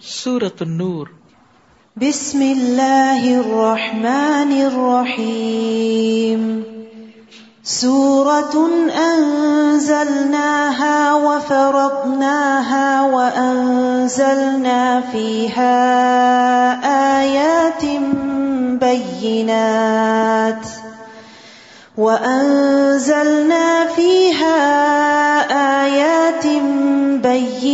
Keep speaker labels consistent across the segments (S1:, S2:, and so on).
S1: سورت النور.
S2: بسم اللہ الرحمن الرحیم سورة أنزلناها وفرضناها وأنزلنا فيها آيات بينات وأنزلنا فيها آيات بينات.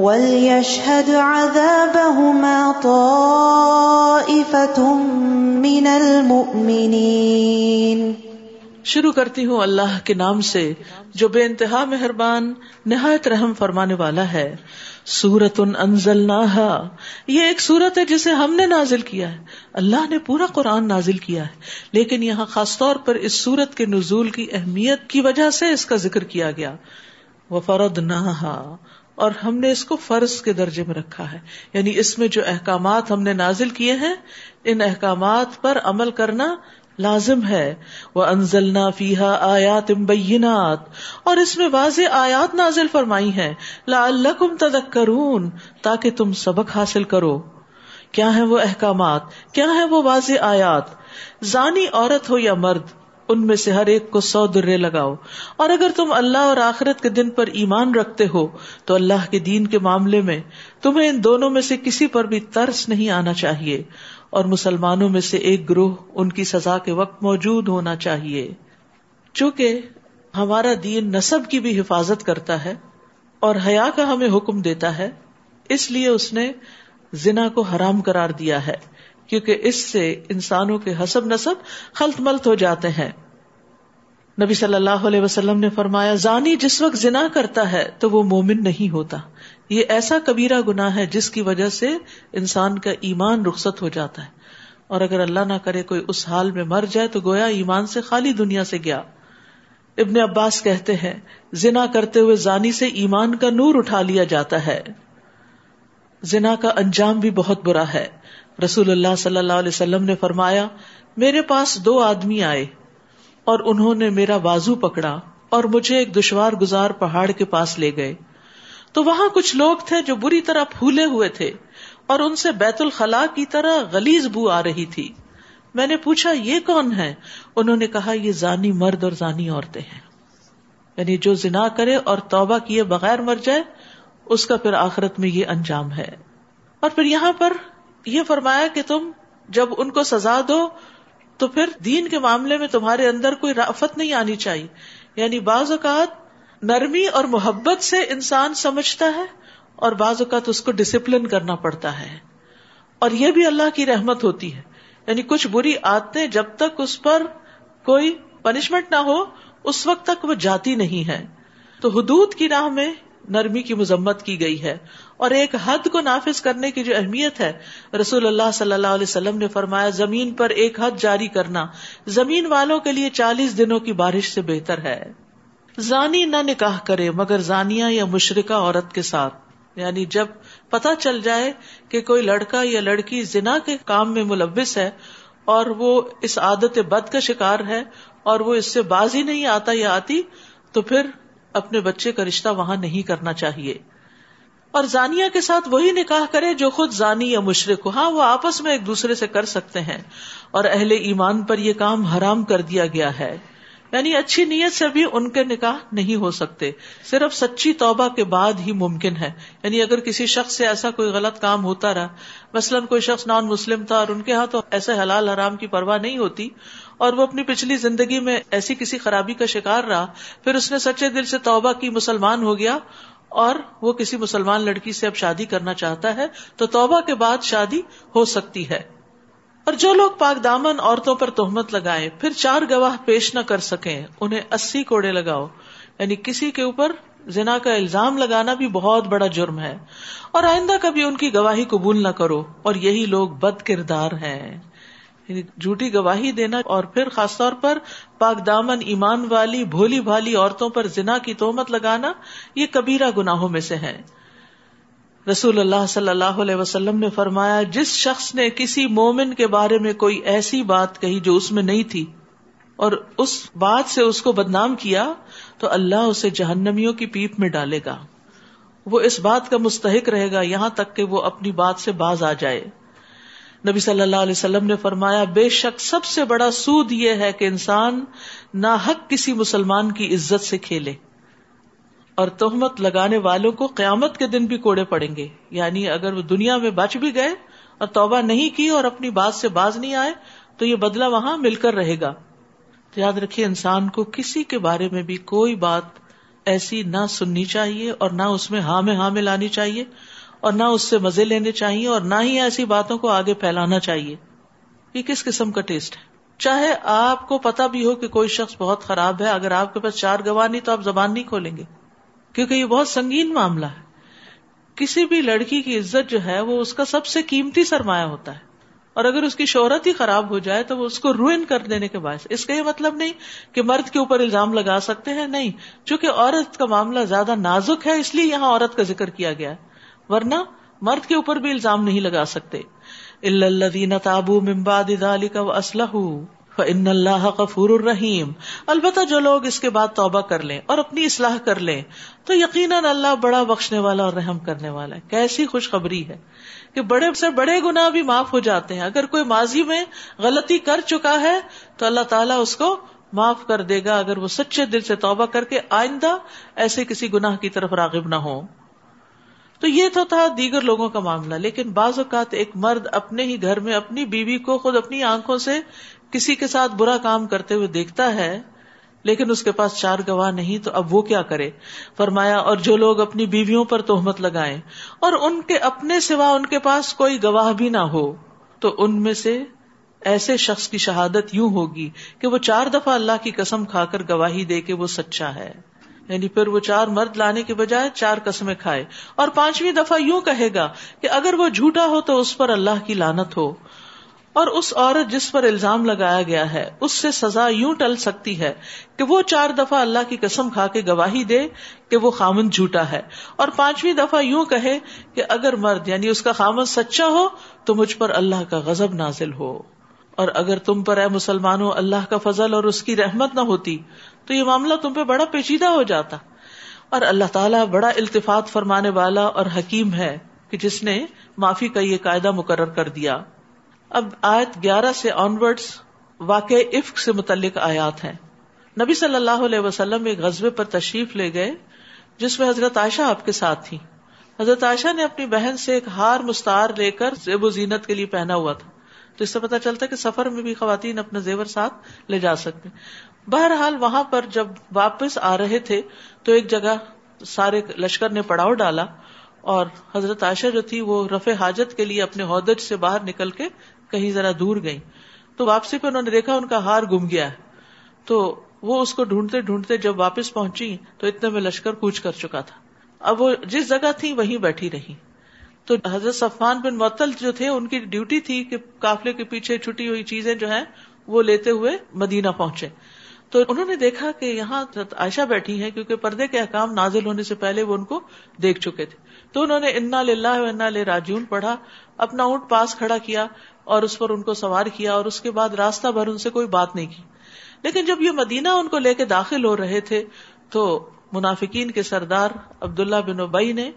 S2: وليشهد عذابهما طائفة من المؤمنين۔
S1: شروع کرتی ہوں اللہ کے نام سے، جو بے انتہا مہربان، نہایت رحم فرمانے والا ہے۔ سورت انزل یہ ایک سورت ہے جسے ہم نے نازل کیا ہے۔ اللہ نے پورا قرآن نازل کیا ہے۔ لیکن یہاں خاص طور پر اس سورت کے نزول کی اہمیت کی وجہ سے اس کا ذکر کیا گیا۔ وہ فرد نہ اور ہم نے اس کو فرض کے درجے میں رکھا ہے۔ یعنی اس میں جو احکامات ہم نے نازل کیے ہیں، ان احکامات پر عمل کرنا لازم ہے۔ وہ انزل نا فیحا آیات امبینات اور اس میں واضح آیات نازل فرمائی ہیں۔ لا اللہ کم تاکہ تم سبق حاصل کرو۔ کیا ہے وہ احکامات؟ کیا ہے وہ واضح آیات؟ زانی عورت ہو یا مرد؟ ان میں سے ہر ایک کو سو درے لگاؤ۔ اور اگر تم اللہ اور آخرت کے دن پر ایمان رکھتے ہو، تو اللہ کے دین کے معاملے میں تمہیں ان دونوں میں سے کسی پر بھی ترس نہیں آنا چاہیے۔ اور مسلمانوں میں سے ایک گروہ ان کی سزا کے وقت موجود ہونا چاہیے۔ چونکہ ہمارا دین نصب کی بھی حفاظت کرتا ہے اور حیا کا ہمیں حکم دیتا ہے، اس لیے اس نے زنا کو حرام قرار دیا ہے۔ کیونکہ اس سے انسانوں کے حسب نصب خلط ملت ہو جاتے ہیں۔ نبی صلی اللہ علیہ وسلم نے فرمایا، زانی جس وقت زنا کرتا ہے تو وہ مومن نہیں ہوتا۔ یہ ایسا کبیرہ گنا ہے جس کی وجہ سے انسان کا ایمان رخصت ہو جاتا ہے۔ اور اگر اللہ نہ کرے کوئی اس حال میں مر جائے تو گویا ایمان سے خالی دنیا سے گیا۔ ابن عباس کہتے ہیں، زنا کرتے ہوئے زانی سے ایمان کا نور اٹھا لیا جاتا ہے۔ زنا کا انجام بھی بہت برا ہے۔ رسول اللہ صلی اللہ علیہ وسلم نے فرمایا، میرے پاس دو آدمی آئے اور انہوں نے میرا بازو پکڑا اور مجھے ایک دشوار گزار پہاڑ کے پاس لے گئے۔ تو وہاں کچھ لوگ تھے جو بری طرح پھولے ہوئے تھے اور ان سے بیت الخلا کی طرح گلیز بو آ رہی تھی۔ میں نے پوچھا، یہ کون ہے انہوں نے کہا، یہ زانی مرد اور زانی عورتیں ہیں۔ یعنی جو زنا کرے اور توبہ کیے بغیر مر جائے، اس کا پھر آخرت میں یہ انجام ہے۔ اور پھر یہاں پر یہ فرمایا کہ تم جب ان کو سزا دو تو پھر دین کے معاملے میں تمہارے اندر کوئی رافت نہیں آنی چاہیے۔ یعنی بعض اوقات نرمی اور محبت سے انسان سمجھتا ہے اور بعض اوقات اس کو ڈسپلن کرنا پڑتا ہے۔ اور یہ بھی اللہ کی رحمت ہوتی ہے۔ یعنی کچھ بری آدتیں جب تک اس پر کوئی پنشمنٹ نہ ہو، اس وقت تک وہ جاتی نہیں ہے۔ تو حدود کی راہ میں نرمی کی مذمت کی گئی ہے اور ایک حد کو نافذ کرنے کی جو اہمیت ہے، رسول اللہ صلی اللہ علیہ وسلم نے فرمایا، زمین پر ایک حد جاری کرنا زمین والوں کے لیے چالیس دنوں کی بارش سے بہتر ہے۔ زانی نہ نکاح کرے مگر زانیہ یا مشرقہ عورت کے ساتھ۔ یعنی جب پتا چل جائے کہ کوئی لڑکا یا لڑکی زنا کے کام میں ملوث ہے اور وہ اس عادت بد کا شکار ہے اور وہ اس سے باز ہی نہیں آتا یا آتی، تو پھر اپنے بچے کا رشتہ وہاں نہیں کرنا چاہیے۔ اور زانیہ کے ساتھ وہی نکاح کرے جو خود زانی یا مشرق ہو۔ ہاں وہ آپس میں ایک دوسرے سے کر سکتے ہیں۔ اور اہل ایمان پر یہ کام حرام کر دیا گیا ہے۔ یعنی اچھی نیت سے بھی ان کے نکاح نہیں ہو سکتے۔ صرف سچی توبہ کے بعد ہی ممکن ہے۔ یعنی اگر کسی شخص سے ایسا کوئی غلط کام ہوتا رہا، مثلاً کوئی شخص نان مسلم تھا اور ان کے ہاں تو ایسے حلال حرام کی پرواہ نہیں ہوتی۔ اور وہ اپنی پچھلی زندگی میں ایسی کسی خرابی کا شکار رہا، پھر اس نے سچے دل سے توبہ کی، مسلمان ہو گیا، اور وہ کسی مسلمان لڑکی سے اب شادی کرنا چاہتا ہے، تو توبہ کے بعد شادی ہو سکتی ہے۔ اور جو لوگ پاک دامن عورتوں پر تہمت لگائے پھر چار گواہ پیش نہ کر سکیں، انہیں اسی کوڑے لگاؤ۔ یعنی کسی کے اوپر زنا کا الزام لگانا بھی بہت بڑا جرم ہے۔ اور آئندہ کبھی ان کی گواہی قبول نہ کرو، اور یہی لوگ بد کردار ہیں۔ یعنی جھوٹی گواہی دینا اور پھر خاص طور پر پاک دامن، ایمان والی، بھولی بھالی عورتوں پر زنا کی تومت لگانا، یہ کبیرہ گناہوں میں سے ہے۔ رسول اللہ صلی اللہ علیہ وسلم نے فرمایا، جس شخص نے کسی مومن کے بارے میں کوئی ایسی بات کہی جو اس میں نہیں تھی، اور اس بات سے اس کو بدنام کیا، تو اللہ اسے جہنمیوں کی پیپ میں ڈالے گا۔ وہ اس بات کا مستحق رہے گا، یہاں تک کہ وہ اپنی بات سے باز آ جائے۔ نبی صلی اللہ علیہ وسلم نے فرمایا، بے شک سب سے بڑا سود یہ ہے کہ انسان نہ حق کسی مسلمان کی عزت سے کھیلے۔ اور تہمت لگانے والوں کو قیامت کے دن بھی کوڑے پڑیں گے۔ یعنی اگر وہ دنیا میں بچ بھی گئے اور توبہ نہیں کی اور اپنی بات سے باز نہیں آئے، تو یہ بدلہ وہاں مل کر رہے گا۔ تو یاد رکھیے، انسان کو کسی کے بارے میں بھی کوئی بات ایسی نہ سننی چاہیے اور نہ اس میں ہاں میں ہاں میں لانی چاہیے۔ اور نہ اس سے مزے لینے چاہیے اور نہ ہی ایسی باتوں کو آگے پھیلانا چاہیے۔ یہ کس قسم کا ٹیسٹ ہے؟ چاہے آپ کو پتا بھی ہو کہ کوئی شخص بہت خراب ہے، اگر آپ کے پاس چار گواہ نہیں تو آپ زبان نہیں کھولیں گے۔ کیونکہ یہ بہت سنگین معاملہ ہے۔ کسی بھی لڑکی کی عزت جو ہے، وہ اس کا سب سے قیمتی سرمایہ ہوتا ہے۔ اور اگر اس کی شہرت ہی خراب ہو جائے تو وہ اس کو روئن کر دینے کے باعث۔ اس کا یہ مطلب نہیں کہ مرد کے اوپر الزام لگا سکتے ہیں، نہیں۔ چونکہ عورت کا معاملہ زیادہ نازک ہے، اس لیے یہاں عورت کا ذکر کیا گیا ہے۔ ورنہ مرد کے اوپر بھی الزام نہیں لگا سکتے۔ اللہ تابو ممباد کا اسلح ان اللہ غفور الرحیم البتہ جو لوگ اس کے بعد توبہ کر لیں اور اپنی اصلاح کر لیں، تو یقیناً اللہ بڑا بخشنے والا اور رحم کرنے والا ہے۔ کیسی خوشخبری ہے کہ بڑے سے بڑے گنا بھی معاف ہو جاتے ہیں۔ اگر کوئی ماضی میں غلطی کر چکا ہے، تو اللہ تعالیٰ اس کو معاف کر دے گا۔ اگر وہ سچے دل سے توبہ کر کے آئندہ ایسے کسی گناہ کی طرف راغب نہ ہو تو یہ تو تھا دیگر لوگوں کا معاملہ، لیکن بعض اوقات ایک مرد اپنے ہی گھر میں اپنی بیوی کو خود اپنی آنکھوں سے کسی کے ساتھ برا کام کرتے ہوئے دیکھتا ہے، لیکن اس کے پاس چار گواہ نہیں تو اب وہ کیا کرے؟ فرمایا، اور جو لوگ اپنی بیویوں پر تہمت لگائیں، اور ان کے اپنے سوا ان کے پاس کوئی گواہ بھی نہ ہو، تو ان میں سے ایسے شخص کی شہادت یوں ہوگی کہ وہ چار دفعہ اللہ کی قسم کھا کر گواہی دے کے وہ سچا ہے۔ یعنی پھر وہ چار مرد لانے کے بجائے چار قسمیں کھائے۔ اور پانچویں دفعہ یوں کہے گا کہ اگر وہ جھوٹا ہو تو اس پر اللہ کی لانت ہو۔ اور اس عورت جس پر الزام لگایا گیا ہے، اس سے سزا یوں ٹل سکتی ہے کہ وہ چار دفعہ اللہ کی قسم کھا کے گواہی دے کہ وہ خامن جھوٹا ہے۔ اور پانچویں دفعہ یوں کہے کہ اگر مرد یعنی اس کا خامن سچا ہو تو مجھ پر اللہ کا غزب نازل ہو۔ اور اگر تم پر اے مسلمانوں اللہ کا فضل اور اس کی رحمت نہ ہوتی تو یہ معاملہ تم پہ بڑا پیچیدہ ہو جاتا۔ اور اللہ تعالیٰ بڑا التفات فرمانے والا اور حکیم ہے کہ جس نے معافی کا یہ قاعدہ مقرر کر دیا۔ اب آیت گیارہ سے آنورڈ واقع عفق سے متعلق آیات ہیں۔ نبی صلی اللہ علیہ وسلم ایک غزبے پر تشریف لے گئے، جس میں حضرت عائشہ آپ کے ساتھ تھی حضرت عائشہ نے اپنی بہن سے ایک ہار مستار لے کر زیب و زینت کے لیے پہنا ہوا تھا۔ تو اس سے پتا چلتا کہ سفر میں بھی خواتین اپنا زیور ساتھ لے جا سکتے بہرحال وہاں پر جب واپس آ رہے تھے تو ایک جگہ سارے لشکر نے پڑاؤ ڈالا اور حضرت عائشہ جو تھی وہ رفع حاجت کے لیے اپنے عہدج سے باہر نکل کے کہیں ذرا دور گئی تو واپسی پہ انہوں نے دیکھا ان کا ہار گم گیا ہے۔ تو وہ اس کو ڈھونڈتے ڈھونڈتے جب واپس پہنچی تو اتنے میں لشکر کوچ کر چکا تھا۔ اب وہ جس جگہ تھی وہیں بیٹھی رہی تو حضرت صفان بن معطل جو تھے، ان کی ڈیوٹی تھی کہ قافلے کے پیچھے چھٹی ہوئی چیزیں جو ہیں، وہ لیتے ہوئے مدینہ پہنچے۔ تو انہوں نے دیکھا کہ یہاں عائشہ بیٹھی ہیں، کیونکہ پردے کے احکام نازل ہونے سے پہلے وہ ان کو دیکھ چکے تھے۔ تو انہوں نے انا للہ انا راجون پڑھا، اپنا اونٹ پاس کھڑا کیا اور اس پر ان کو سوار کیا اور اس کے بعد راستہ بھر ان سے کوئی بات نہیں کی۔ لیکن جب یہ مدینہ ان کو لے کے داخل ہو رہے تھے، تو منافقین کے سردار عبداللہ بن اوبئی نے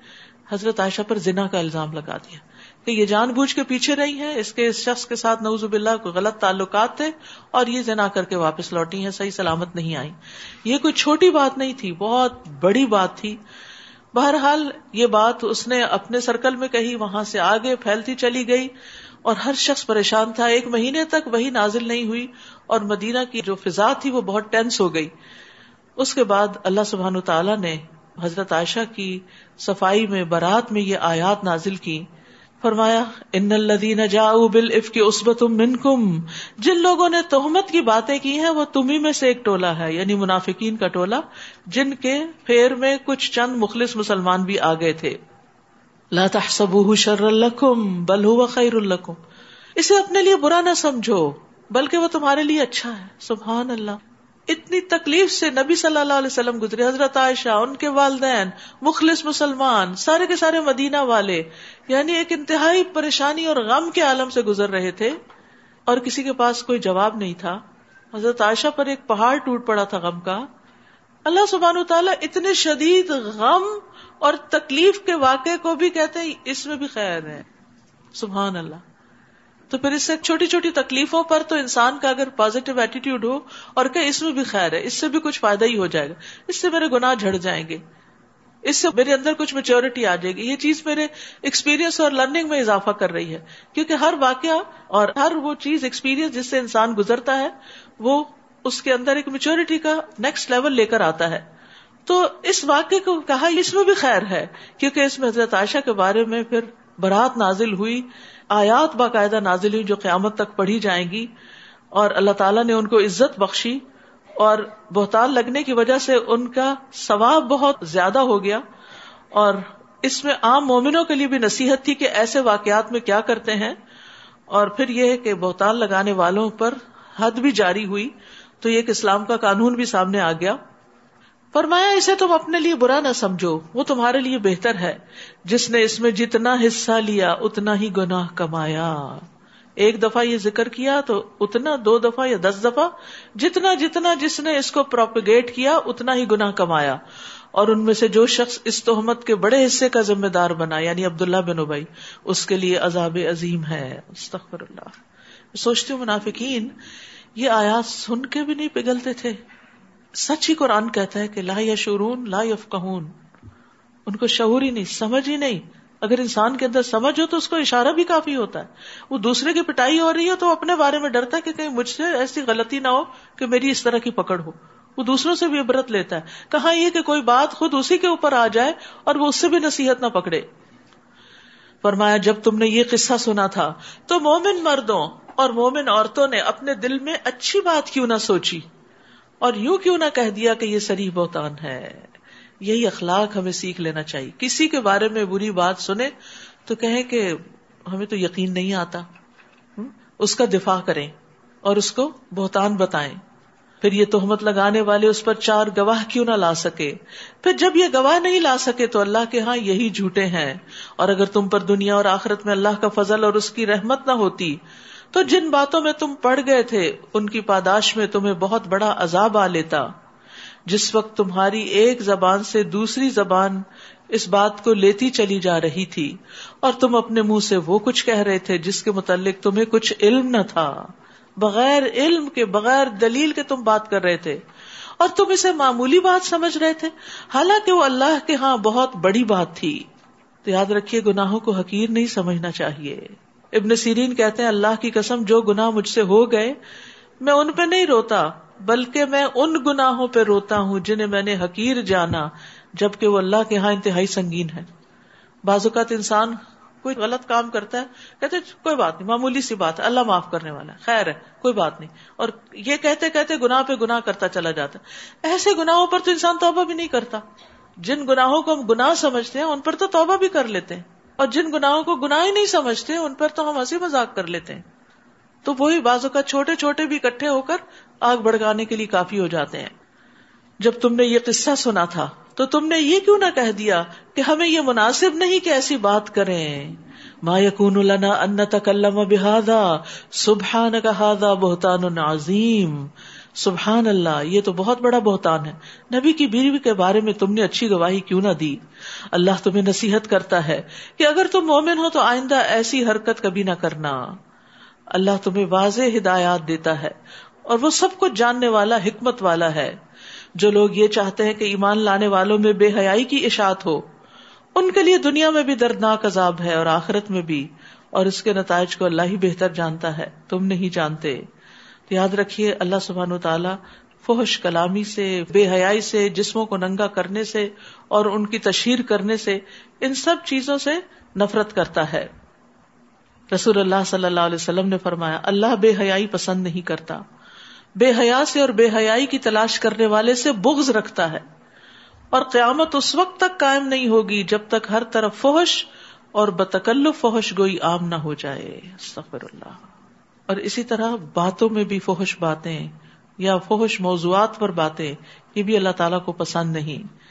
S1: حضرت عائشہ پر زنا کا الزام لگا دیا کہ یہ جان بوجھ کے پیچھے رہی ہیں، اس کے، اس شخص کے ساتھ نوز باللہ کو غلط تعلقات تھے اور یہ زنا کر کے واپس لوٹی ہیں، صحیح سلامت نہیں آئی یہ کوئی چھوٹی بات نہیں تھی، بہت بڑی بات تھی۔ بہرحال یہ بات اس نے اپنے سرکل میں کہی، وہاں سے آگے پھیلتی چلی گئی اور ہر شخص پریشان تھا۔ ایک مہینے تک وہی نازل نہیں ہوئی اور مدینہ کی جو فضا تھی وہ بہت ٹینس ہو گئی۔ اس کے بعد اللہ سبحان تعالیٰ نے حضرت عائشہ کی صفائی میں، برات میں یہ آیات نازل کی۔ فرمایا، ان الدین جاؤ بل اف کی اسبت منکم۔ جن لوگوں نے تہمت کی باتیں کی ہیں، وہ تمہیں میں سے ایک ٹولہ ہے یعنی منافقین کا ٹولہ، جن کے پھیر میں کچھ چند مخلص مسلمان بھی آ گئے تھے۔ لا تحسبوه شر لکم، بل هو خیر لکم۔ اسے اپنے لیے برا نہ سمجھو، بلکہ وہ تمہارے لیے اچھا ہے۔ سبحان اللہ۔ اتنی تکلیف سے نبی صلی اللہ علیہ وسلم گزرے، حضرت عائشہ، ان کے والدین، مخلص مسلمان، سارے کے سارے مدینہ والے یعنی ایک انتہائی پریشانی اور غم کے عالم سے گزر رہے تھے اور کسی کے پاس کوئی جواب نہیں تھا۔ حضرت عائشہ پر ایک پہاڑ ٹوٹ پڑا تھا غم کا۔ اللہ سبحان و تعالیٰ اتنے شدید غم اور تکلیف کے واقعے کو بھی کہتے ہیں، اس میں بھی خیر ہے۔ سبحان اللہ۔ تو پھر اس سے چھوٹی چھوٹی تکلیفوں پر تو انسان کا اگر پازیٹو ایٹیٹیوڈ ہو اور کہ اس میں بھی خیر ہے، اس سے بھی کچھ فائدہ ہی ہو جائے گا۔ اس سے میرے گناہ جھڑ جائیں گے۔ اس سے میرے اندر کچھ میچورٹی آ جائے گی۔ یہ چیز میرے ایکسپیرینس اور لرننگ میں اضافہ کر رہی ہے۔ کیونکہ ہر واقعہ اور ہر وہ چیز ایکسپیرینس جس سے انسان گزرتا ہے، وہ اس کے اندر ایک میچورٹی کا نیکسٹ لیول لے کر آتا ہے۔ تو اس واقعے کو کہا، اس میں بھی خیر ہے۔ کیونکہ اس میں حضرت عائشہ کے بارے میں پھر برات نازل ہوئی۔ آیات باقاعدہ نازل ہوئی جو قیامت تک پڑھی جائیں گی اور اللہ تعالیٰ نے ان کو عزت بخشی اور بہتان لگنے کی وجہ سے ان کا ثواب بہت زیادہ ہو گیا اور اس میں عام مومنوں کے لیے بھی نصیحت تھی کہ ایسے واقعات میں کیا کرتے ہیں اور پھر یہ کہ بہتان لگانے والوں پر حد بھی جاری ہوئی تو یہ کہ اسلام کا قانون بھی سامنے آ گیا فرمایا، اسے تم اپنے لیے برا نہ سمجھو، وہ تمہارے لیے بہتر ہے۔ جس نے اس میں جتنا حصہ لیا، اتنا ہی گناہ کمایا۔ ایک دفعہ یہ ذکر کیا تو اتنا، دو دفعہ یا دس دفعہ، جتنا جتنا جس نے اس کو پروپیگیٹ کیا، اتنا ہی گناہ کمایا۔ اور ان میں سے جو شخص اس تہمت کے بڑے حصے کا ذمہ دار بنا یعنی عبداللہ بن ابئی اس کے لیے عذاب عظیم ہے۔ استغفر اللہ۔ سوچتی ہوں، منافقین، یہ آیات سن کے بھی نہیں پگھلتے تھے۔ سچ ہی قرآن کہتا ہے کہ لا یا شرون لا یف ان کو شعور ہی نہیں، سمجھ ہی نہیں۔ اگر انسان کے اندر سمجھ ہو تو اس کو اشارہ بھی کافی ہوتا ہے۔ وہ دوسرے کی پٹائی ہو رہی ہے تو اپنے بارے میں ڈرتا ہے کہ کہیں مجھ سے ایسی غلطی نہ ہو کہ میری اس طرح کی پکڑ ہو۔ وہ دوسروں سے بھی عبرت لیتا ہے۔ کہاں یہ کہ کوئی بات خود اسی کے اوپر آ جائے اور وہ اس سے بھی نصیحت نہ پکڑے۔ فرمایا، جب تم نے یہ قصہ سنا تھا تو مومن مردوں اور مومن عورتوں نے اپنے دل میں اچھی بات کیوں نہ سوچی؟ اور یوں کیوں نہ کہہ دیا کہ یہ سری بہتان ہے؟ یہی اخلاق ہمیں سیکھ لینا چاہیے۔ کسی کے بارے میں بری بات سنے تو کہیں کہ ہمیں تو یقین نہیں آتا۔ اس کا دفاع کریں اور اس کو بہتان بتائیں۔ پھر یہ تہمت لگانے والے اس پر چار گواہ کیوں نہ لا سکے؟ پھر جب یہ گواہ نہیں لا سکے تو اللہ کے ہاں یہی جھوٹے ہیں۔ اور اگر تم پر دنیا اور آخرت میں اللہ کا فضل اور اس کی رحمت نہ ہوتی تو جن باتوں میں تم پڑ گئے تھے، ان کی پاداش میں تمہیں بہت بڑا عذاب آ لیتا۔ جس وقت تمہاری ایک زبان سے دوسری زبان اس بات کو لیتی چلی جا رہی تھی، اور تم اپنے منہ سے وہ کچھ کہہ رہے تھے جس کے متعلق تمہیں کچھ علم نہ تھا۔ بغیر علم کے، بغیر دلیل کے تم بات کر رہے تھے۔ اور تم اسے معمولی بات سمجھ رہے تھے۔ حالانکہ وہ اللہ کے ہاں بہت بڑی بات تھی۔ تو یاد رکھیے، گناہوں کو حقیر نہیں سمجھنا چاہیے۔ ابن سیرین کہتے ہیں، اللہ کی قسم، جو گنا مجھ سے ہو گئے، میں ان پہ نہیں روتا، بلکہ میں ان گناہوں پہ روتا ہوں جنہیں میں نے حقیر جانا، جبکہ وہ اللہ کے ہاں انتہائی سنگین ہے بعض اوقات انسان کوئی غلط کام کرتا ہے، کہتے کوئی بات نہیں، معمولی سی بات ہے، اللہ معاف کرنے والا ہے، خیر ہے، کوئی بات نہیں۔ اور یہ کہتے کہتے گناہ پہ گناہ کرتا چلا جاتا ہے۔ ایسے گناہوں پر تو انسان توبہ بھی نہیں کرتا۔ جن گناہوں کو ہم گناہ سمجھتے ہیں، ان پر تو توبہ بھی کر لیتے ہیں۔ اور جن گناہوں کو گناہ ہی نہیں سمجھتے، ان پر تو ہم ہنسی مذاق کر لیتے ہیں۔ تو وہی بازو کا چھوٹے چھوٹے بھی اکٹھے ہو کر آگ بڑھانے کے لیے کافی ہو جاتے ہیں۔ جب تم نے یہ قصہ سنا تھا، تو تم نے یہ کیوں نہ کہہ دیا کہ ہمیں یہ مناسب نہیں کہ ایسی بات کریں۔ ما یقون لنا ان تکلم بہادا سبحان کا ہادا بہتان عظیم۔ سبحان اللہ، یہ تو بہت بڑا بہتان ہے۔ نبی کی بیوی کے بارے میں تم نے اچھی گواہی کیوں نہ دی؟ اللہ تمہیں نصیحت کرتا ہے کہ اگر تم مومن ہو تو آئندہ ایسی حرکت کبھی نہ کرنا۔ اللہ تمہیں واضح ہدایات دیتا ہے اور وہ سب کچھ جاننے والا، حکمت والا ہے۔ جو لوگ یہ چاہتے ہیں کہ ایمان لانے والوں میں بے حیائی کی اشاعت ہو، ان کے لیے دنیا میں بھی دردناک عذاب ہے اور آخرت میں بھی۔ اور اس کے نتائج کو اللہ ہی بہتر جانتا ہے۔ تم نہیں جانتے۔ یاد رکھیے، اللہ سبحان و تعالیٰ فحش کلامی سے، بے حیائی سے، جسموں کو ننگا کرنے سے اور ان کی تشہیر کرنے سے ان سب چیزوں سے نفرت کرتا ہے۔ رسول اللہ صلی اللہ علیہ وسلم نے فرمایا، اللہ بے حیائی پسند نہیں کرتا۔ بے حیا سے اور بے حیائی کی تلاش کرنے والے سے بغض رکھتا ہے۔ اور قیامت اس وقت تک قائم نہیں ہوگی جب تک ہر طرف فحش اور بتکلف فحش گوئی عام نہ ہو جائے۔ سفر اللہ۔ اور اسی طرح باتوں میں بھی فحش باتیں یا فحش موضوعات پر باتیں، یہ بھی اللہ تعالیٰ کو پسند نہیں۔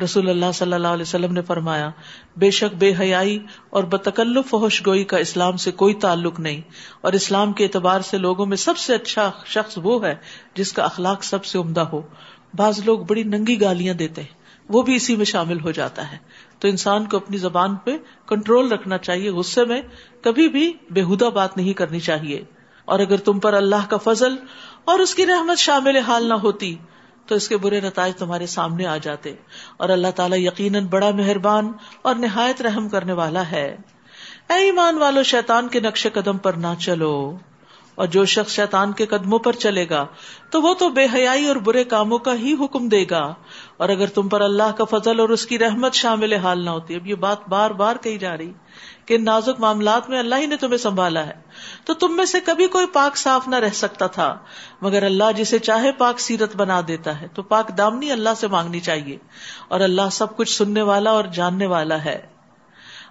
S1: رسول اللہ صلی اللہ علیہ وسلم نے فرمایا، بے شک بے حیائی اور بتکلف فحش گوئی کا اسلام سے کوئی تعلق نہیں۔ اور اسلام کے اعتبار سے لوگوں میں سب سے اچھا شخص وہ ہے جس کا اخلاق سب سے عمدہ ہو۔ بعض لوگ بڑی ننگی گالیاں دیتے ہیں۔ وہ بھی اسی میں شامل ہو جاتا ہے۔ تو انسان کو اپنی زبان پہ کنٹرول رکھنا چاہیے، غصے میں کبھی بھی بےحدہ بات نہیں کرنی چاہیے۔ اور اگر تم پر اللہ کا فضل اور اس کی رحمت شامل حال نہ ہوتی، تو اس کے برے نتائج تمہارے سامنے آ جاتے۔ اور اللہ تعالیٰ یقیناً بڑا مہربان اور نہایت رحم کرنے والا ہے۔ اے ایمان والو، شیطان کے نقش قدم پر نہ چلو۔ اور جو شخص شیطان کے قدموں پر چلے گا، تو وہ تو بے حیائی اور برے کاموں کا ہی حکم دے گا۔ اور اگر تم پر اللہ کا فضل اور اس کی رحمت شامل حال نہ ہوتی، اب یہ بات بار بار کہی جا رہی کہ نازک معاملات میں اللہ ہی نے تمہیں سنبھالا ہے۔ تو تم میں سے کبھی کوئی پاک صاف نہ رہ سکتا تھا، مگر اللہ جسے چاہے پاک سیرت بنا دیتا ہے۔ تو پاک دامنی اللہ سے مانگنی چاہیے۔ اور اللہ سب کچھ سننے والا اور جاننے والا ہے۔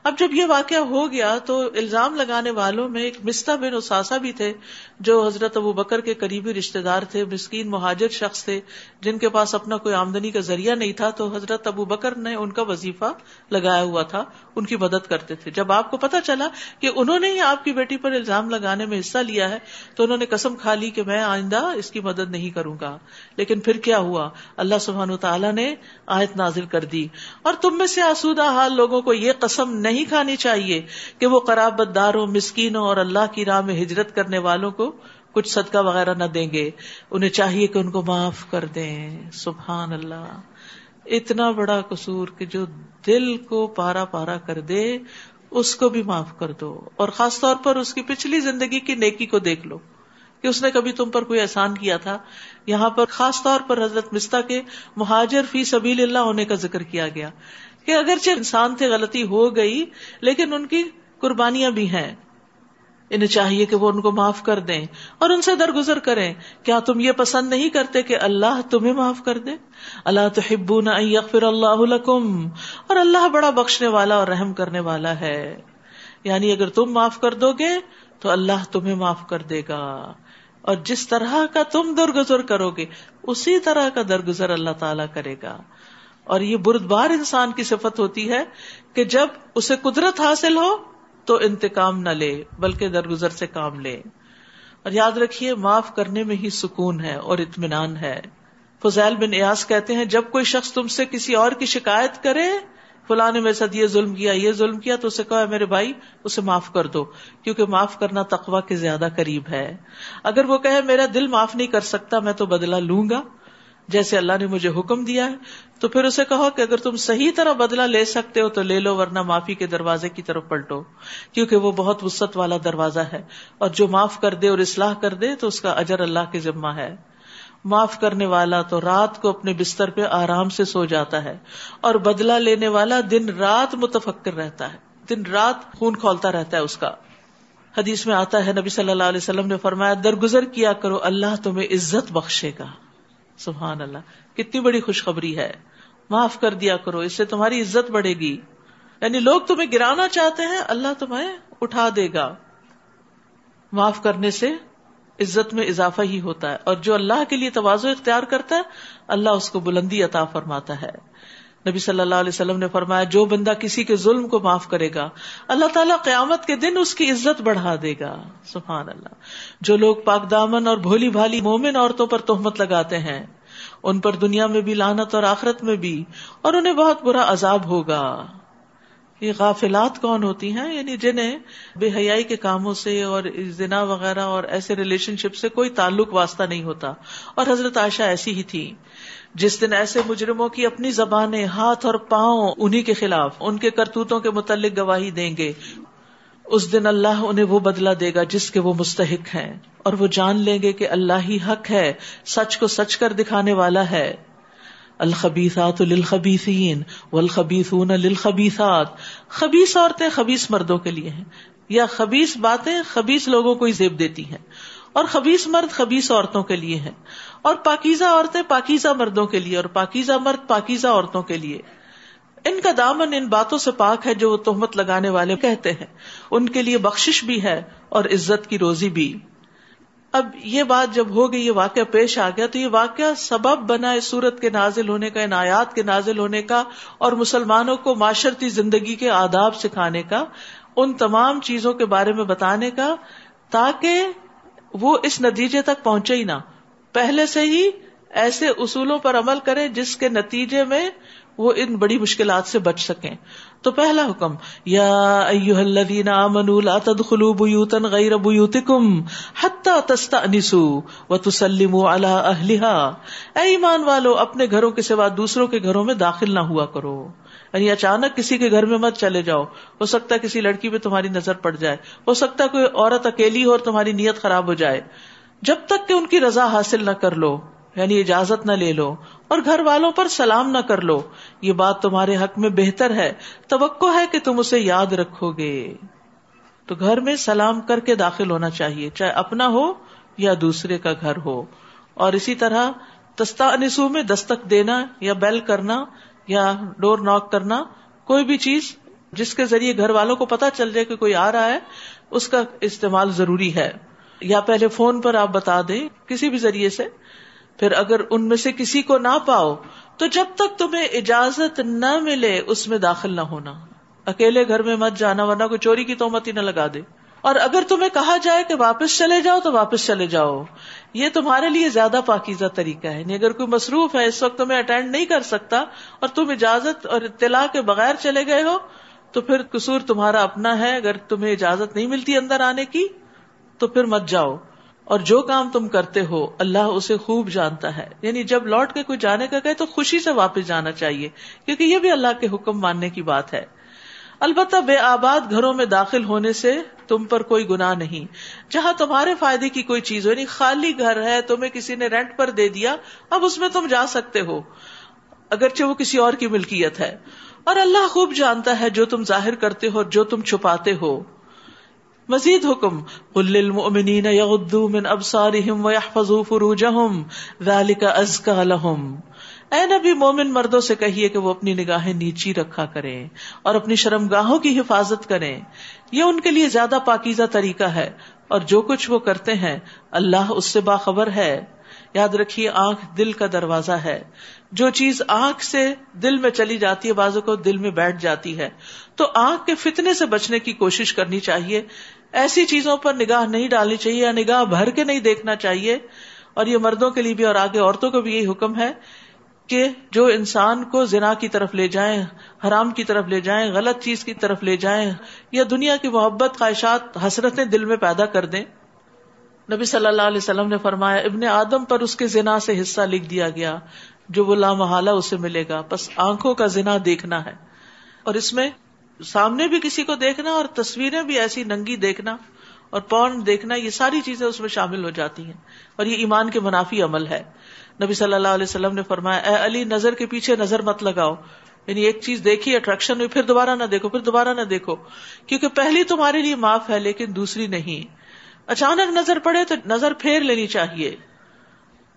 S1: اب جب یہ واقعہ ہو گیا تو الزام لگانے والوں میں ایک مستا بن اساسا بھی تھے، جو حضرت ابو بکر کے قریبی رشتے دار تھے، مسکین مہاجر شخص تھے، جن کے پاس اپنا کوئی آمدنی کا ذریعہ نہیں تھا، تو حضرت ابو بکر نے ان کا وظیفہ لگایا ہوا تھا، ان کی مدد کرتے تھے۔ جب آپ کو پتا چلا کہ انہوں نے ہی آپ کی بیٹی پر الزام لگانے میں حصہ لیا ہے، تو انہوں نے قسم کھا لی کہ میں آئندہ اس کی مدد نہیں کروں گا۔ لیکن پھر کیا ہوا؟ اللہ سبحان تعالیٰ نے آیت نازل کر دی۔ اور تم میں سے آسودہ حال لوگوں کو یہ قسم نہیں کھانی چاہیے کہ وہ قرابت داروں مسکینوں اور اللہ کی راہ میں ہجرت کرنے والوں کو کچھ صدقہ وغیرہ نہ دیں گے۔ انہیں چاہیے کہ ان کو معاف کر دیں۔ سبحان اللہ۔ اتنا بڑا قصور کہ جو دل کو پارا پارا کر دے، اس کو بھی معاف کر دو۔ اور خاص طور پر اس کی پچھلی زندگی کی نیکی کو دیکھ لو۔ کہ اس نے کبھی تم پر کوئی احسان کیا تھا۔ یہاں پر خاص طور پر حضرت مستا کے مہاجر فی سبیل اللہ ہونے کا ذکر کیا گیا۔ کہ اگرچہ انسان تھے غلطی ہو گئی، لیکن ان کی قربانیاں بھی ہیں۔ انہیں چاہیے کہ وہ ان کو معاف کر دیں اور ان سے درگزر کریں۔ کیا تم یہ پسند نہیں کرتے کہ اللہ تمہیں معاف کر دے؟ اللہ تو ہبو نہ اللہ اور اللہ بڑا بخشنے والا اور رحم کرنے والا ہے۔ یعنی اگر تم معاف کر دو گے تو اللہ تمہیں معاف کر دے گا۔ اور جس طرح کا تم درگزر کرو گے، اسی طرح کا درگزر اللہ تعالی کرے گا۔ اور یہ بردبار انسان کی صفت ہوتی ہے کہ جب اسے قدرت حاصل ہو تو انتقام نہ لے، بلکہ درگزر سے کام لے۔ اور یاد رکھیے، معاف کرنے میں ہی سکون ہے اور اطمینان ہے۔ فضیل بن ایاس کہتے ہیں، جب کوئی شخص تم سے کسی اور کی شکایت کرے، فلاں نے میرے ساتھ یہ ظلم کیا، یہ ظلم کیا، تو اسے کہا میرے بھائی، اسے معاف کر دو، کیونکہ معاف کرنا تقوا کے زیادہ قریب ہے۔ اگر وہ کہے، میرا دل معاف نہیں کر سکتا، میں تو بدلا لوں گا۔ جیسے اللہ نے مجھے حکم دیا ہے، تو پھر اسے کہو کہ اگر تم صحیح طرح بدلا لے سکتے ہو تو لے لو، ورنہ معافی کے دروازے کی طرف پلٹو۔ کیونکہ وہ بہت وسط والا دروازہ ہے۔ اور جو معاف کر دے اور اصلاح کر دے تو اس کا اجر اللہ کے ذمہ ہے۔ معاف کرنے والا تو رات کو اپنے بستر پہ آرام سے سو جاتا ہے۔ اور بدلا لینے والا دن رات متفکر رہتا ہے۔ دن رات خون کھولتا رہتا ہے اس کا۔ حدیث میں آتا ہے، نبی صلی اللہ علیہ وسلم نے فرمایا، درگزر کیا کرو، اللہ تمہیں عزت بخشے گا۔ سبحان اللہ، کتنی بڑی خوشخبری ہے۔ معاف کر دیا کرو، اس سے تمہاری عزت بڑھے گی۔ یعنی لوگ تمہیں گرانا چاہتے ہیں، اللہ تمہیں اٹھا دے گا۔ معاف کرنے سے عزت میں اضافہ ہی ہوتا ہے۔ اور جو اللہ کے لیے توازو اختیار کرتا ہے، اللہ اس کو بلندی عطا فرماتا ہے۔ نبی صلی اللہ علیہ وسلم نے فرمایا، جو بندہ کسی کے ظلم کو معاف کرے گا، اللہ تعالیٰ قیامت کے دن اس کی عزت بڑھا دے گا۔ سبحان اللہ۔ جو لوگ پاک دامن اور بھولی بھالی مومن عورتوں پر تہمت لگاتے ہیں، ان پر دنیا میں بھی لانت اور آخرت میں بھی، اور انہیں بہت برا عذاب ہوگا۔ یہ غافلات کون ہوتی ہیں؟ یعنی جنہیں بے حیائی کے کاموں سے اور زنا وغیرہ اور ایسے ریلیشن شپ سے کوئی تعلق واسطہ نہیں ہوتا۔ اور حضرت عائشہ ایسی ہی تھی جس دن ایسے مجرموں کی اپنی زبانیں، ہاتھ اور پاؤں انہی کے خلاف، ان کے کرتوتوں کے متعلق گواہی دیں گے، اس دن اللہ انہیں وہ بدلا دے گا جس کے وہ مستحق ہیں، اور وہ جان لیں گے کہ اللہ ہی حق ہے، سچ کو سچ کر دکھانے والا ہے۔ الخبیسات للخبیسین والخبیسون للخبیسات خبیس عورتیں خبیس مردوں کے لیے ہیں۔ یا خبیص باتیں خبیص لوگوں کو ہی زیب دیتی ہیں۔ اور خبیص مرد خبیص عورتوں کے لیے ہیں۔ اور پاکیزہ عورتیں پاکیزہ مردوں کے لیے اور پاکیزہ مرد پاکیزہ عورتوں کے لیے۔ ان کا دامن ان باتوں سے پاک ہے جو وہ تہمت لگانے والے کہتے ہیں۔ ان کے لیے بخش بھی ہے اور عزت کی روزی بھی۔ اب یہ بات جب ہو گئی، یہ واقعہ پیش آ گیا، تو یہ واقعہ سبب بنا اس صورت کے نازل ہونے کا، ان آیات کے نازل ہونے کا اور مسلمانوں کو معاشرتی زندگی کے آداب سکھانے کا، ان تمام چیزوں کے بارے میں بتانے کا، تاکہ وہ اس نتیجے تک پہنچے ہی نہ۔ پہلے سے ہی ایسے اصولوں پر عمل کرے جس کے نتیجے میں وہ ان بڑی مشکلات سے بچ سکیں۔ تو پہلا حکم، یا الذین آمنوا لا تدخلوا بیوتا غیر بیوتکم حتی تستأنسوا وتسلموا علی اہلها اے ایمان والو، اپنے گھروں کے سوا دوسروں کے گھروں میں داخل نہ ہوا کرو۔ یعنی اچانک کسی کے گھر میں مت چلے جاؤ۔ ہو سکتا ہے کسی لڑکی پہ تمہاری نظر پڑ جائے۔ ہو سکتا ہے کوئی عورت اکیلی ہو اور تمہاری نیت خراب ہو جائے۔ جب تک کہ ان کی رضا حاصل نہ کر لو یعنی اجازت نہ لے لو اور گھر والوں پر سلام نہ کر لو، یہ بات تمہارے حق میں بہتر ہے، توقع ہے کہ تم اسے یاد رکھو گے۔ تو گھر میں سلام کر کے داخل ہونا چاہیے، چاہے اپنا ہو یا دوسرے کا گھر ہو۔ اور اسی طرح تستا میں دستک دینا یا بیل کرنا یا ڈور ناک کرنا، کوئی بھی چیز جس کے ذریعے گھر والوں کو پتا چل جائے کہ کوئی آ رہا ہے، اس کا استعمال ضروری ہے۔ یا پہلے فون پر آپ بتا دیں کسی بھی ذریعے سے، پھر اگر ان میں سے کسی کو نہ پاؤ، تو جب تک تمہیں اجازت نہ ملے اس میں داخل نہ ہونا۔ اکیلے گھر میں مت جانا، ورنہ کوئی چوری کی تومت ہی نہ لگا دے۔ اور اگر تمہیں کہا جائے کہ واپس چلے جاؤ، تو واپس چلے جاؤ۔ یہ تمہارے لیے زیادہ پاکیزہ طریقہ ہے۔ یعنی اگر کوئی مصروف ہے، اس وقت تمہیں اٹینڈ نہیں کر سکتا اور تم اجازت اور اطلاع کے بغیر چلے گئے ہو، تو پھر قصور تمہارا اپنا ہے۔ اگر تمہیں اجازت نہیں ملتی اندر آنے کی تو پھر مت جاؤ۔ اور جو کام تم کرتے ہو، اللہ اسے خوب جانتا ہے۔ یعنی جب لوٹ کے کوئی جانے کا کہے تو خوشی سے واپس جانا چاہیے، کیونکہ یہ بھی اللہ کے حکم ماننے کی بات ہے۔ البتہ بے آباد گھروں میں داخل ہونے سے تم پر کوئی گنا نہیں۔ جہاں تمہارے فائدے کی کوئی چیز ہو یعنی خالی گھر ہے، تمہیں کسی نے رینٹ پر دے دیا، اب اس میں تم جا سکتے ہو۔ اگرچہ وہ کسی اور کی ملکیت ہے۔ اور اللہ خوب جانتا ہے جو تم ظاہر کرتے ہو اور جو تم چھپاتے ہو۔ مزید حکم، قل للمؤمنین یغضوا من ابصارهم ويحفظوا فروجهم، ذلك ازکى لهم۔ اے نبی، مومن مردوں سے کہیے کہ وہ اپنی نگاہیں نیچی رکھا کریں اور اپنی شرم گاہوں کی حفاظت کریں۔ یہ ان کے لیے زیادہ پاکیزہ طریقہ ہے اور جو کچھ وہ کرتے ہیں، اللہ اس سے باخبر ہے۔ یاد رکھیے، آنکھ دل کا دروازہ ہے۔ جو چیز آنکھ سے دل میں چلی جاتی ہے، بازو کو دل میں بیٹھ جاتی ہے۔ تو آنکھ کے فتنے سے بچنے کی کوشش کرنی چاہیے۔ ایسی چیزوں پر نگاہ نہیں ڈالنی چاہیے یا نگاہ بھر کے نہیں دیکھنا چاہیے اور یہ مردوں کے لیے بھی اور آگے عورتوں کو بھی یہی حکم ہے کہ جو انسان کو زنا کی طرف لے جائیں، حرام کی طرف لے جائیں، غلط چیز کی طرف لے جائیں یا دنیا کی محبت، خواہشات، حسرتیں دل میں پیدا کر دیں۔ نبی صلی اللہ علیہ وسلم نے فرمایا، ابن آدم پر اس کے زنا سے حصہ لکھ دیا گیا، جو وہ لامحالہ اسے ملے گا، بس آنکھوں کا زنا دیکھنا ہے۔ اور اس میں سامنے بھی کسی کو دیکھنا اور تصویریں بھی ایسی ننگی دیکھنا اور پون دیکھنا، یہ ساری چیزیں اس میں شامل ہو جاتی ہیں۔ اور یہ ایمان کے منافی عمل ہے۔ نبی صلی اللہ علیہ وسلم نے فرمایا، اے علی، نظر کے پیچھے نظر مت لگاؤ۔ یعنی ایک چیز دیکھی اٹریکشن ہوئی، پھر دوبارہ نہ دیکھو، پھر دوبارہ نہ دیکھو۔ کیونکہ پہلی تمہارے لیے معاف ہے، لیکن دوسری نہیں۔ اچانک نظر پڑے تو نظر پھیر لینی چاہیے۔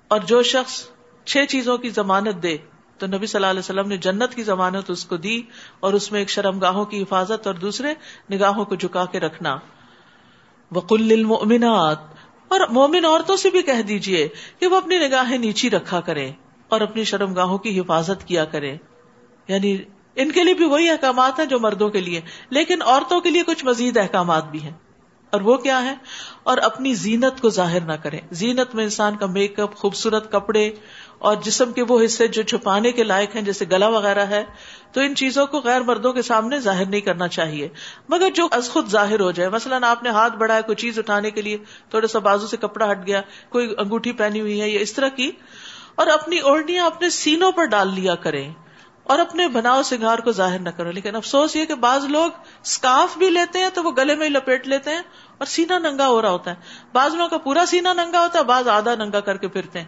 S1: اور جو شخص چھ چیزوں کی ضمانت دے تو نبی صلی اللہ علیہ وسلم نے جنت کی ضمانت اس کو دی اور اس میں ایک شرم گاہوں کی حفاظت اور دوسرے نگاہوں کو جھکا کے رکھنا۔ وقل المؤمنات اور مومن عورتوں سے بھی کہہ دیجیے کہ وہ اپنی نگاہیں نیچی رکھا کرے اور اپنی شرم گاہوں کی حفاظت کیا کرے یعنی ان کے لیے بھی وہی احکامات ہیں جو مردوں کے لیے، لیکن عورتوں کے لیے کچھ مزید احکامات بھی ہیں۔ اور وہ کیا ہے؟ اور اپنی زینت کو ظاہر نہ کریں۔ زینت میں انسان کا میک اپ، خوبصورت کپڑے اور جسم کے وہ حصے جو چھپانے کے لائق ہیں، جیسے گلا وغیرہ ہے، تو ان چیزوں کو غیر مردوں کے سامنے ظاہر نہیں کرنا چاہیے۔ مگر جو از خود ظاہر ہو جائے، مثلاً آپ نے ہاتھ بڑھایا، کوئی چیز اٹھانے کے لیے تھوڑا سا بازو سے کپڑا ہٹ گیا، کوئی انگوٹھی پہنی ہوئی ہے یا اس طرح کی، اور اپنی اوڑھنیاں اپنے سینوں پر ڈال لیا کریں۔ اور اپنے بناؤ سنگار کو ظاہر نہ کرو لیکن افسوس یہ کہ بعض لوگ اسکارف بھی لیتے ہیں تو وہ گلے میں ہی لپیٹ لیتے ہیں اور سینا ننگا ہو رہا ہوتا ہے۔ بعض لوگوں کا پورا سینا ننگا ہوتا ہے، بعض آدھا ننگا کر کے پھرتے ہیں۔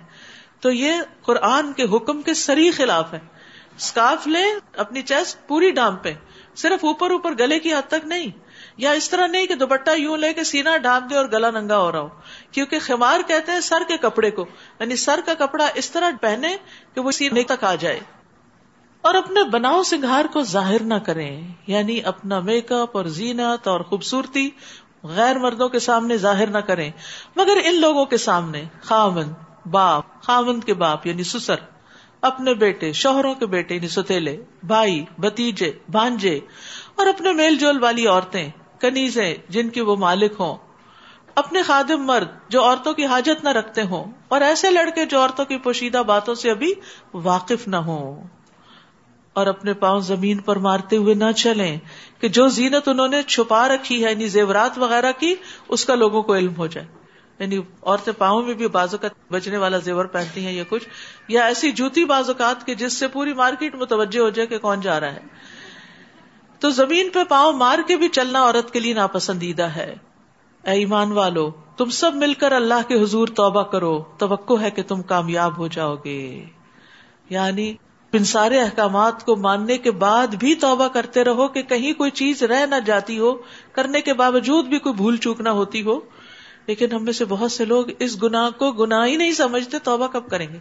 S1: تو یہ قرآن کے حکم کے سری خلاف ہے۔ اسکارف لے، اپنی چیسٹ پوری ڈام پہ۔ صرف اوپر اوپر گلے کی حد تک نہیں۔ یا اس طرح نہیں کہ دوپٹہ یوں لے کے سینا ڈھانپ دے اور گلا ننگا ہو رہا ہو۔ کیونکہ خمار کہتے ہیں سر کے کپڑے کو۔ یعنی سر کا کپڑا اس طرح پہنے کہ وہ سینے تک آ جائے۔ اور اپنے بناؤ سنگھار کو ظاہر نہ کریں یعنی اپنا میک اپ اور زینت اور خوبصورتی غیر مردوں کے سامنے ظاہر نہ کریں۔ مگر ان لوگوں کے سامنے خاون باپ خاون کے باپ یعنی سسر، اپنے بیٹے، شوہروں کے بیٹے یعنی ستیلے بھائی بتیجے بھانجے، اور اپنے میل جول والی عورتیں، کنیزیں، جن کی وہ مالک ہوں۔ اپنے خادم مرد جو عورتوں کی حاجت نہ رکھتے ہوں، اور ایسے لڑکے جو عورتوں کی پوشیدہ باتوں سے ابھی واقف نہ ہوں۔ اور اپنے پاؤں زمین پر مارتے ہوئے نہ چلیں کہ جو زینت انہوں نے چھپا رکھی ہے یعنی زیورات وغیرہ کی، اس کا لوگوں کو علم ہو جائے۔ یعنی عورتیں پاؤں میں بھی بازو کا بچنے والا زیور پہنتی ہیں یا کچھ، یا ایسی جوتی بازوقات کے جس سے پوری مارکیٹ متوجہ ہو جائے کہ کون جا رہا ہے۔ تو زمین پہ پاؤں مار کے بھی چلنا عورت کے لیے ناپسندیدہ ہے۔ اے ایمان والو، تم سب مل کر اللہ کے حضور توبہ کرو۔ توقع ہے کہ تم کامیاب ہو جاؤ گے۔ یعنی ان سارے احکامات کو ماننے کے بعد بھی توبہ کرتے رہو کہ کہیں کوئی چیز رہ نہ جاتی ہو، کرنے کے باوجود بھی کوئی بھول چوک نہ ہوتی ہو۔ لیکن ہم میں سے بہت سے لوگ اس گناہ کو گناہ ہی نہیں سمجھتے، توبہ کب کریں گے؟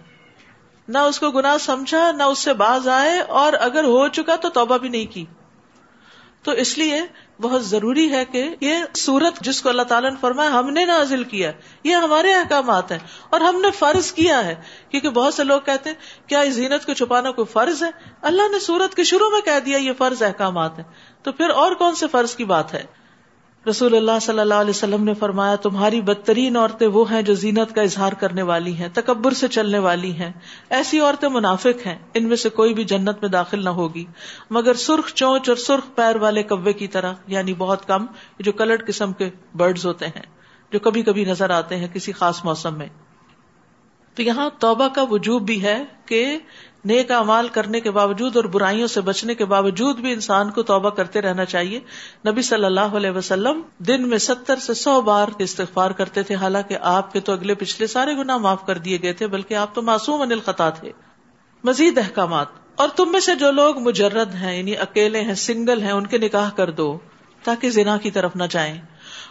S1: نہ اس کو گناہ سمجھا، نہ اس سے باز آئے اور اگر ہو چکا تو توبہ بھی نہیں کی۔ تو اس لیے بہت ضروری ہے کہ یہ سورت جس کو اللہ تعالیٰ نے فرمایا ہم نے نازل کیا یہ ہمارے احکامات ہیں اور ہم نے فرض کیا ہے۔ کیونکہ بہت سے لوگ کہتے ہیں، کیا اس زینت کو چھپانا کوئی فرض ہے؟ اللہ نے سورت کے شروع میں کہہ دیا یہ فرض احکامات ہیں۔ تو پھر اور کون سے فرض کی بات ہے؟ رسول اللہ صلی اللہ علیہ وسلم نے فرمایا، تمہاری بدترین عورتیں وہ ہیں جو زینت کا اظہار کرنے والی ہیں، تکبر سے چلنے والی ہیں۔ ایسی عورتیں منافق ہیں، ان میں سے کوئی بھی جنت میں داخل نہ ہوگی۔ مگر سرخ چونچ اور سرخ پیر والے کبے کی طرح یعنی بہت کم، جو کلرڈ قسم کے برڈز ہوتے ہیں، جو کبھی کبھی نظر آتے ہیں کسی خاص موسم میں۔ تو یہاں توبہ کا وجوب بھی ہے کہ نیک امال کرنے کے باوجود اور برائیوں سے بچنے کے باوجود بھی انسان کو توبہ کرتے رہنا چاہیے۔ نبی صلی اللہ علیہ وسلم دن میں ستر سے سو بار استغفار کرتے تھے۔ حالانکہ آپ کے تو اگلے پچھلے سارے گنا معاف کر دیے گئے تھے، بلکہ آپ تو معصوم انل خطا تھے۔ مزید احکامات۔ اور تم میں سے جو لوگ مجرد ہیں یعنی اکیلے ہیں، سنگل ہیں، ان کے نکاح کر دو تاکہ زنا کی طرف نہ جائیں۔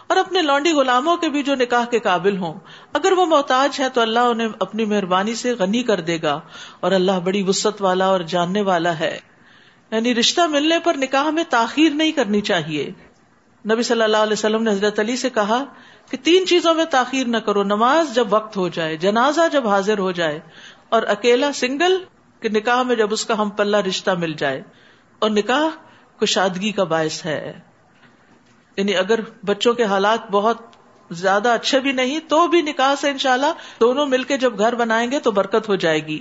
S1: اور اپنے لونڈی غلاموں کے بھی جو نکاح کے قابل ہوں۔ اگر وہ محتاج ہے تو اللہ انہیں اپنی مہربانی سے غنی کر دے گا اور اللہ بڑی وسط والا اور جاننے والا ہے۔ یعنی رشتہ ملنے پر نکاح میں تاخیر نہیں کرنی چاہیے۔ نبی صلی اللہ علیہ وسلم نے حضرت علی سے کہا کہ تین چیزوں میں تاخیر نہ کرو، نماز جب وقت ہو جائے، جنازہ جب حاضر ہو جائے، اور اکیلا سنگل کہ نکاح میں جب اس کا ہم پلہ رشتہ مل جائے۔ اور نکاح کشادگی کا باعث ہے۔ یعنی اگر بچوں کے حالات بہت زیادہ اچھے بھی نہیں، تو بھی نکاح سے انشاءاللہ دونوں مل کے جب گھر بنائیں گے تو برکت ہو جائے گی۔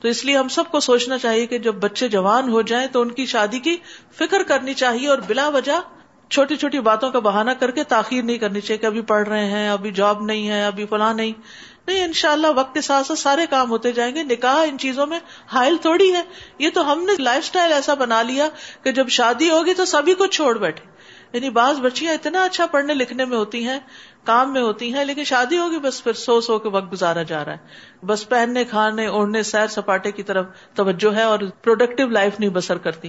S1: تو اس لیے ہم سب کو سوچنا چاہیے کہ جب بچے جوان ہو جائیں تو ان کی شادی کی فکر کرنی چاہیے اور بلا وجہ چھوٹی چھوٹی باتوں کا بہانہ کر کے تاخیر نہیں کرنی چاہیے کہ ابھی پڑھ رہے ہیں، ابھی جاب نہیں ہے، ابھی فلاں نہیں۔ نہیں ان شاء اللہ وقت کے ساتھ ساتھ سارے کام ہوتے جائیں گے۔ نکاح ان چیزوں میں حائل تھوڑی ہے۔ یہ تو ہم نے لائف اسٹائل ایسا بنا لیا کہ جب شادی ہوگی تو سبھی کو چھوڑ بیٹھے۔ یعنی بعض بچیاں اتنا اچھا پڑھنے لکھنے میں ہوتی ہیں، کام میں ہوتی ہیں، لیکن شادی ہوگی بس پھر سو سو کے وقت گزارا جا رہا ہے۔ بس پہننے، کھانے، اوڑھنے، سیر سپاٹے کی طرف توجہ ہے اور پروڈکٹیو لائف نہیں بسر کرتی۔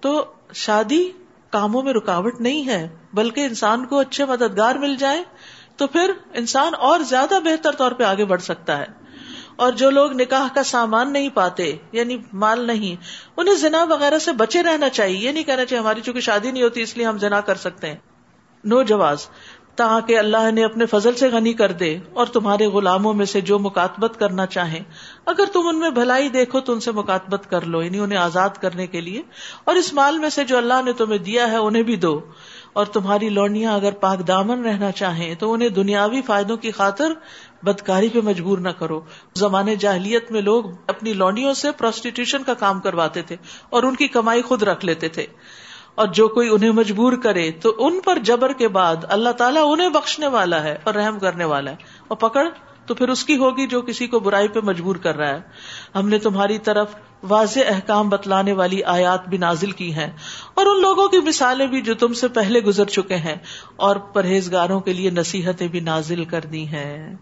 S1: تو شادی کاموں میں رکاوٹ نہیں ہے، بلکہ انسان کو اچھے مددگار مل جائے تو پھر انسان اور زیادہ بہتر طور پہ آگے بڑھ سکتا ہے۔ اور جو لوگ نکاح کا سامان نہیں پاتے یعنی مال نہیں، انہیں زنا وغیرہ سے بچے رہنا چاہیے، یہ نہیں کہنا چاہیے ہماری چونکہ شادی نہیں ہوتی اس لیے ہم زنا کر سکتے ہیں۔ نو جواز، تاکہ اللہ نے اپنے فضل سے غنی کر دے اور تمہارے غلاموں میں سے جو مکاتبت کرنا چاہیں۔ اگر تم ان میں بھلائی دیکھو تو ان سے مکاتبت کر لو یعنی انہیں آزاد کرنے کے لیے۔ اور اس مال میں سے جو اللہ نے تمہیں دیا ہے انہیں بھی دو۔ اور تمہاری لونیاں اگر پاک دامن رہنا چاہیں تو انہیں دنیاوی فائدوں کی خاطر بدکاری پہ مجبور نہ کرو۔ زمانے جاہلیت میں لوگ اپنی لونڈیوں سے پروسٹیٹیوشن کا کام کرواتے تھے اور ان کی کمائی خود رکھ لیتے تھے۔ اور جو کوئی انہیں مجبور کرے تو ان پر جبر کے بعد اللہ تعالیٰ انہیں بخشنے والا ہے اور رحم کرنے والا ہے۔ اور پکڑ تو پھر اس کی ہوگی جو کسی کو برائی پہ مجبور کر رہا ہے۔ ہم نے تمہاری طرف واضح احکام بتلانے والی آیات بھی نازل کی ہیں۔ اور ان لوگوں کی مثالیں بھی جو تم سے پہلے گزر چکے ہیں اور پرہیزگاروں کے لیے نصیحتیں بھی نازل کر دی ہیں۔